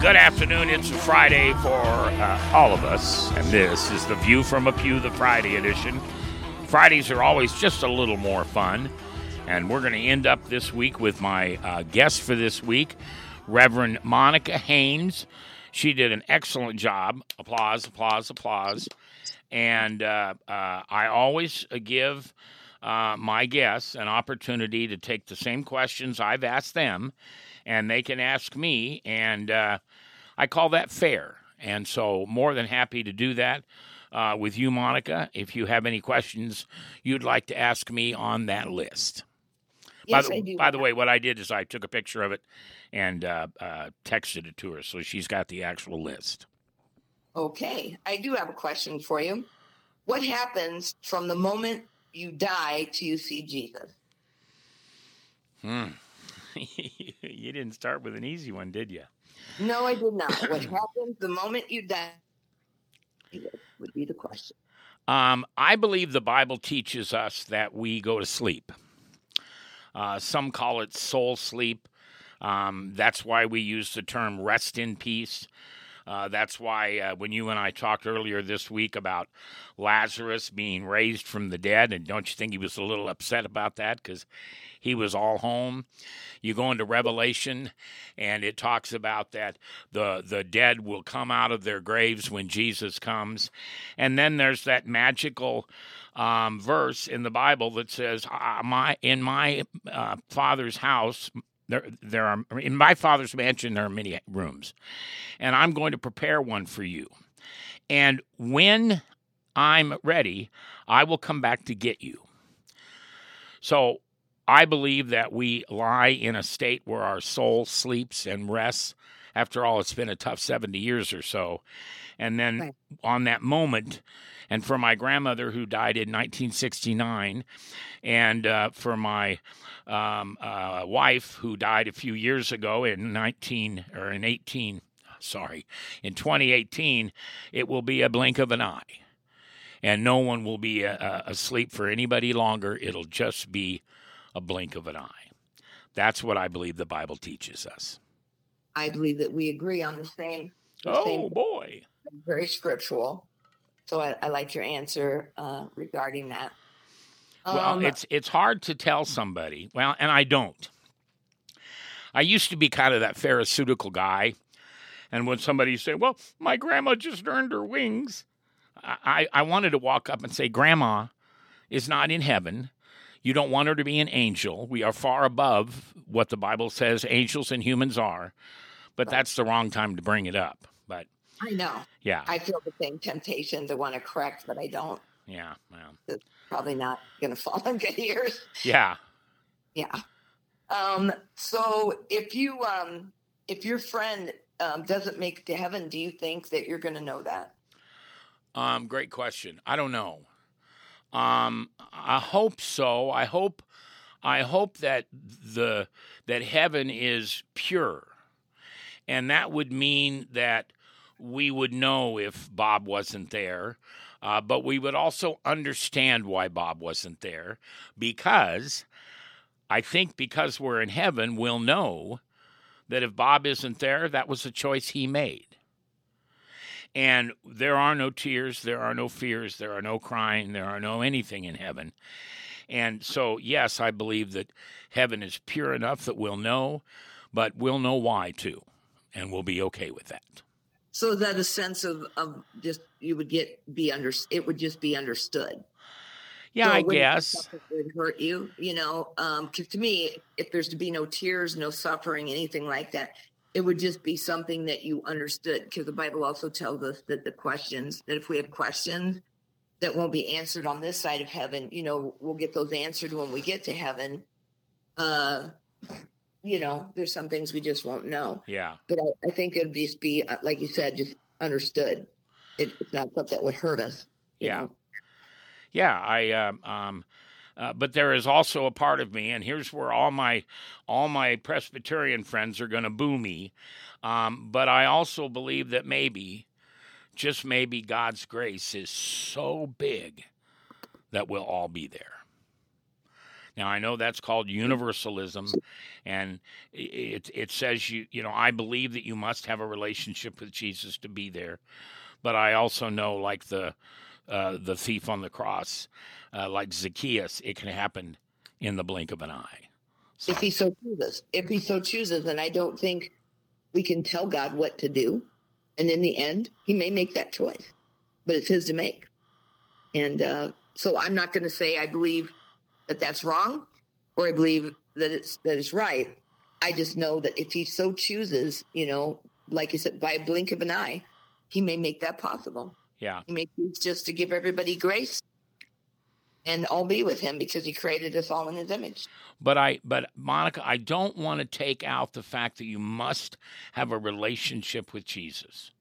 Good afternoon. It's a Friday for uh, all of us, and this is the View from a Pew, the Friday edition. Fridays are always just a little more fun, and we're going to end up this week with my uh, guest for this week, Reverend Monica Haines. She did an excellent job. Applause, applause, applause. And uh, uh I always give uh, my guests an opportunity to take the same questions I've asked them and they can ask me, and uh, I call that fair. And so, more than happy to do that uh, with you, Monica. If you have any questions you'd like to ask me on that list. Yes, by the, I do. by the way, what I did is I took a picture of it and uh, uh, texted it to her, so she's got the actual list. Okay, I do have a question for you. What happens from the moment you die to you see Jesus? Hmm. you didn't start with an easy one, did you? No, I did not. what happens the moment you die would be the question. Um, I believe the Bible teaches us that we go to sleep. Uh, some call it soul sleep. Um, that's why we use the term rest in peace. Uh, that's why uh, when you and I talked earlier this week about Lazarus being raised from the dead, and don't you think he was a little upset about that because he was all home? You go into Revelation, and it talks about that the the dead will come out of their graves when Jesus comes, and then there's that magical um, verse in the Bible that says, "My in my uh, Father's house." There, there are in my father's mansion. There are many rooms, and I'm going to prepare one for you. And when I'm ready, I will come back to get you. So I believe that we lie in a state where our soul sleeps and rests. After all, it's been a tough 70 years or so. And then Right. on that moment, and for my grandmother who died in 1969, and uh, for my um, uh, wife who died a few years ago in 19 or in 18, sorry, in 2018, it will be a blink of an eye. And no one will be uh, uh, asleep for anybody longer. It'll just be a blink of an eye. That's what I believe the Bible teaches us. I believe that we agree on the same. the Oh, same boy. very scriptural. So I, I like your answer uh, regarding that. Well, Um, it's it's hard to tell somebody. Well, and I don't. I used to be kind of that pharisaical guy, and when somebody said, "Well, my grandma just earned her wings," I I wanted to walk up and say, "Grandma is not in heaven. You don't want her to be an angel. We are far above what the Bible says angels and humans are." But Right. that's the wrong time to bring it up. But I know. yeah, I feel the same temptation to want to correct, but I don't. yeah, well, Probably not going to fall on good ears. yeah. Yeah. Um, so if you um, if your friend um, doesn't make it to heaven, do you think that you're going to know that? Um, great question. I don't know. Um, I hope so. I hope, I hope that the that heaven is pure, and that would mean that we would know if Bob wasn't there, uh, but we would also understand why Bob wasn't there, because I think because we're in heaven, we'll know that if Bob isn't there, that was a choice he made. And there are no tears, there are no fears, there are no crying, there are no anything in heaven. And so, yes, I believe that heaven is pure enough that we'll know, but we'll know why too, and we'll be okay with that. So that a sense of of just you would get be under it would just be understood. Yeah, So I it guess. that would hurt you, you know. Um, to me, if there's to be no tears, no suffering, anything like that, it would just be something that you understood. Because the Bible also tells us that the questions that if we have questions that won't be answered on this side of heaven, you know, we'll get those answered when we get to heaven. Uh, you know, there's some things we just won't know. Yeah. But I, I think it'd just be, uh, like you said, just understood. It, it's not something that would hurt us. Yeah. know? Yeah, I um, um uh, but there is also a part of me, and here's where all my all my Presbyterian friends are going to boo me. Um, but I also believe that maybe, just maybe, God's grace is so big that we'll all be there. Now I know that's called universalism, and it it says you you know I believe that you must have a relationship with Jesus to be there, but I also know like the uh, the thief on the cross, uh, like Zacchaeus, it can happen in the blink of an eye. So, If he so chooses, if he so chooses, and I don't think we can tell God what to do. And in the end, he may make that choice, but it's his to make. And uh, so I'm not going to say I believe that that's wrong or I believe that it's that it's right. I just know that if he so chooses, you know, like you said, by a blink of an eye, he may make that possible. Yeah, He may choose just to give everybody grace and all be with him because he created us all in his image. but I, but Monica, I don't want to take out the fact that you must have a relationship with Jesus.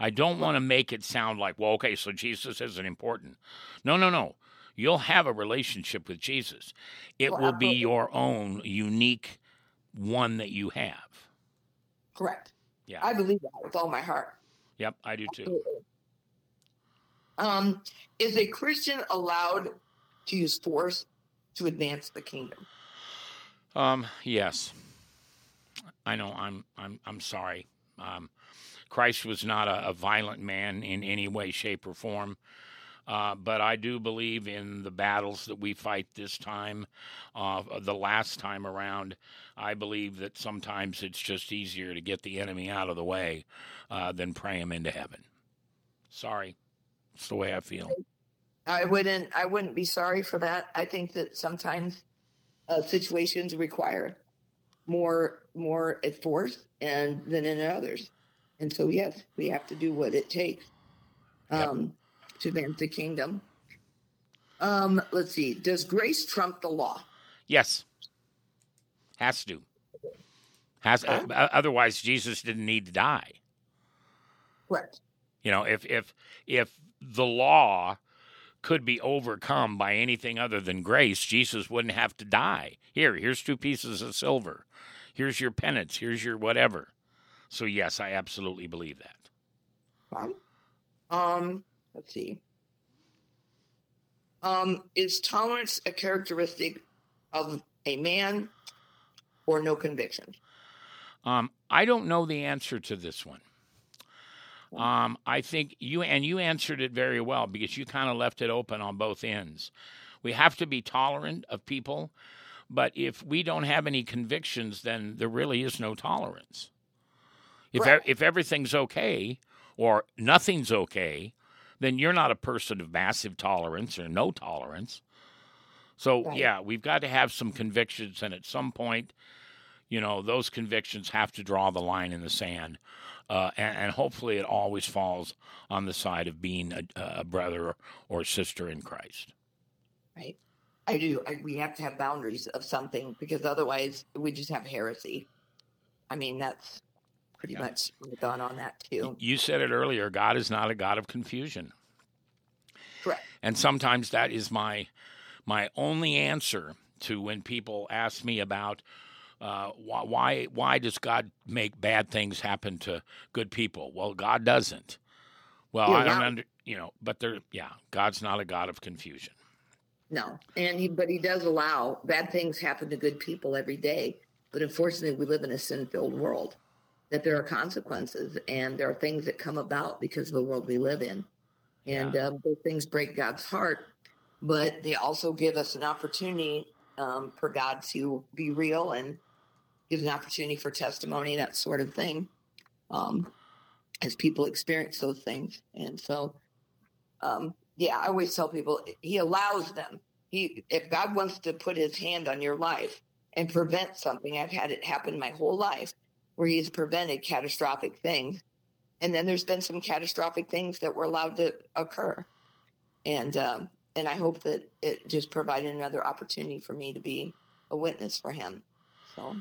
I don't want to make it sound like, well, okay, so Jesus isn't important. No, no, no. You'll have a relationship with Jesus. It Well, will be your own unique one that you have. Correct. Yeah. I believe that with all my heart. Yep, I do too. Absolutely. Um, is a Christian allowed to use force to advance the kingdom? Um, yes. I know. I'm. I'm. I'm sorry. Um, Christ was not a, a violent man in any way, shape, or form. Uh, but I do believe in the battles that we fight this time, uh, the last time around. I believe that sometimes it's just easier to get the enemy out of the way uh, than pray him into heaven. Sorry, it's the way I feel. I wouldn't. I wouldn't be sorry for that. I think that sometimes uh, situations require more more at force and than in others, and so yes, we have to do what it takes Yep. um, to advance the kingdom. Um, let's see. Does grace trump the law? Yes, has to. Has uh, otherwise Jesus didn't need to die. Correct. You know, if if if the law could be overcome by anything other than grace, Jesus wouldn't have to die. Here, here's two pieces of silver. Here's your penance. Here's your whatever. So yes, I absolutely believe that. Um, let's see. Um, is tolerance a characteristic of a man or no conviction? Um, I don't know the answer to this one. Um, I think you and you answered it very well because you kind of left it open on both ends. We have to be tolerant of people, but if we don't have any convictions, then there really is no tolerance. If Right. if everything's okay or nothing's okay, then you're not a person of massive tolerance or no tolerance. So Right. yeah, we've got to have some convictions, and at some point, you know, those convictions have to draw the line in the sand. Uh, and, and hopefully it always falls on the side of being a, a brother or sister in Christ. Right. I do. I, we have to have boundaries of something because otherwise we just have heresy. I mean, that's pretty Yeah. much gone on that too. You said it earlier God is not a God of confusion. Correct. And sometimes that is my my only answer to when people ask me about uh, why, why why does God make bad things happen to good people? Well, God doesn't. Well, Yeah, I don't under you know, but there, yeah, God's not a God of confusion. No, and he, but he does allow bad things happen to good people every day. But unfortunately, we live in a sin-filled world. That there are consequences, and there are things that come about because of the world we live in, and um, those things break God's heart. But they also give us an opportunity um, for God to be real and gives an opportunity for testimony, that sort of thing, um, as people experience those things. And so, um, yeah, I always tell people He allows them. He, if God wants to put His hand on your life and prevent something, I've had it happen my whole life, where He's prevented catastrophic things, and then there's been some catastrophic things that were allowed to occur, and um, and I hope that it just provided another opportunity for me to be a witness for Him. So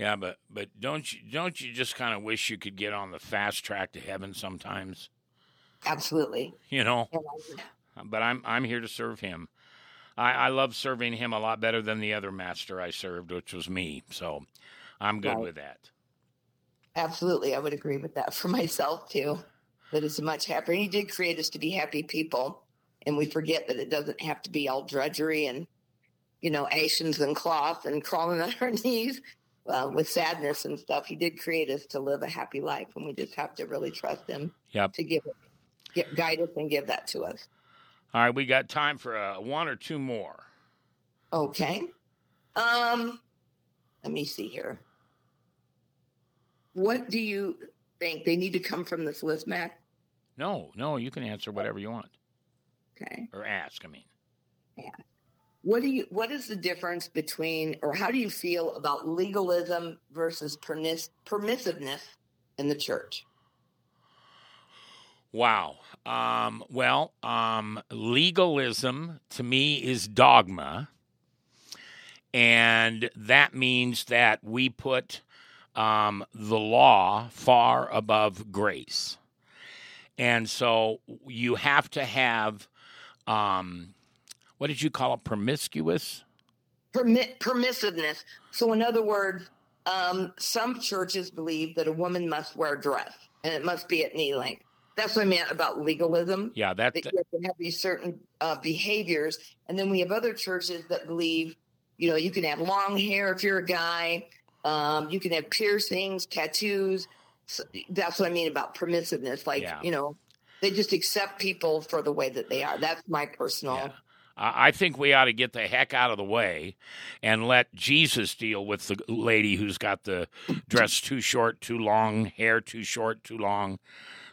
Yeah, but but don't you don't you just kind of wish you could get on the fast track to heaven sometimes? Absolutely. You know. But I'm I'm here to serve him. I, I love serving him a lot better than the other master I served, which was me. So I'm good Right. with that. Absolutely. I would agree with that for myself too. That it's much happier. He did create us to be happy people. And we forget that it doesn't have to be all drudgery and, you know, ashes and cloth and crawling on our knees uh, with sadness and stuff. He did create us to live a happy life. And we just have to really trust him Yep. to give get, guide us and give that to us. All right, we got time for uh, one or two more. Okay. Um, let me see here. What do you think they need to come from this list, Matt? No, no, you can answer whatever you want Okay. or ask. I mean, What do you what is the difference between or how do you feel about legalism versus permis- permissiveness in the church? wow. Um, well, um, legalism to me is dogma, and that means that we put um, the law far above grace, and so you have to have. Um, what did you call it? Promiscuous? Permit permissiveness. So in other words, um, some churches believe that a woman must wear a dress and it must be at knee length. That's what I meant about legalism. Yeah, that. that you have to have these certain uh, behaviors. And then we have other churches that believe, you know, you can have long hair if you're a guy, um, you can have piercings, tattoos. So that's what I mean about permissiveness. Like, Yeah. you know, they just accept people for the way that they are. That's my personal. Yeah. I think we ought to get the heck out of the way and let Jesus deal with the lady who's got the dress too short, too long, hair too short, too long.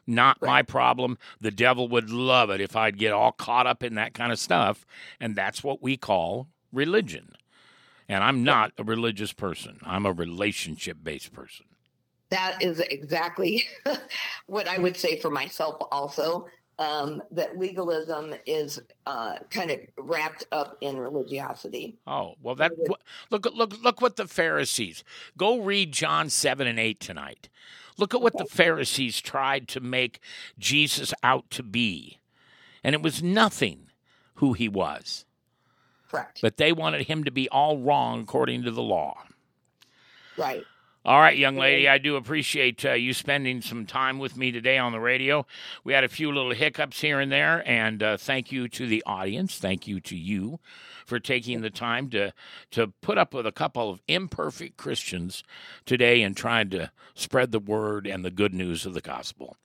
Not my problem. The devil would love it if I'd get all caught up in that kind of stuff. And that's what we call religion. And I'm not a religious person, I'm a relationship based person. That is exactly what I would say for myself also. Um, that legalism is uh, kind of wrapped up in religiosity. Oh well, that look look look what the Pharisees. Go read John seven and eight tonight. Look at what the Pharisees tried to make Jesus out to be, and it was nothing who he was. Correct. But they wanted him to be all wrong according to the law. right. All right, young lady, I do appreciate uh, you spending some time with me today on the radio. We had a few little hiccups here and there, and uh, thank you to the audience. Thank you to you for taking the time to to put up with a couple of imperfect Christians today and trying to spread the word and the good news of the gospel.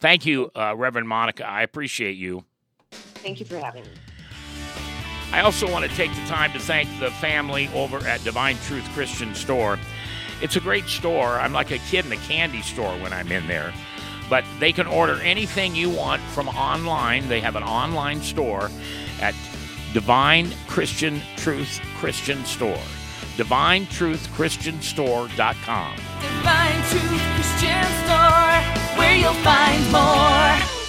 Thank you, uh, Reverend Monica. I appreciate you. Thank you for having me. I also want to take the time to thank the family over at Divine Truth Christian Store. It's a great store. I'm like a kid in a candy store when I'm in there. But they can order anything you want from online. They have an online store at Divine Christian Truth Christian Store. DivineTruthChristianStore.com. Divine Truth Christian Store, where you'll find more.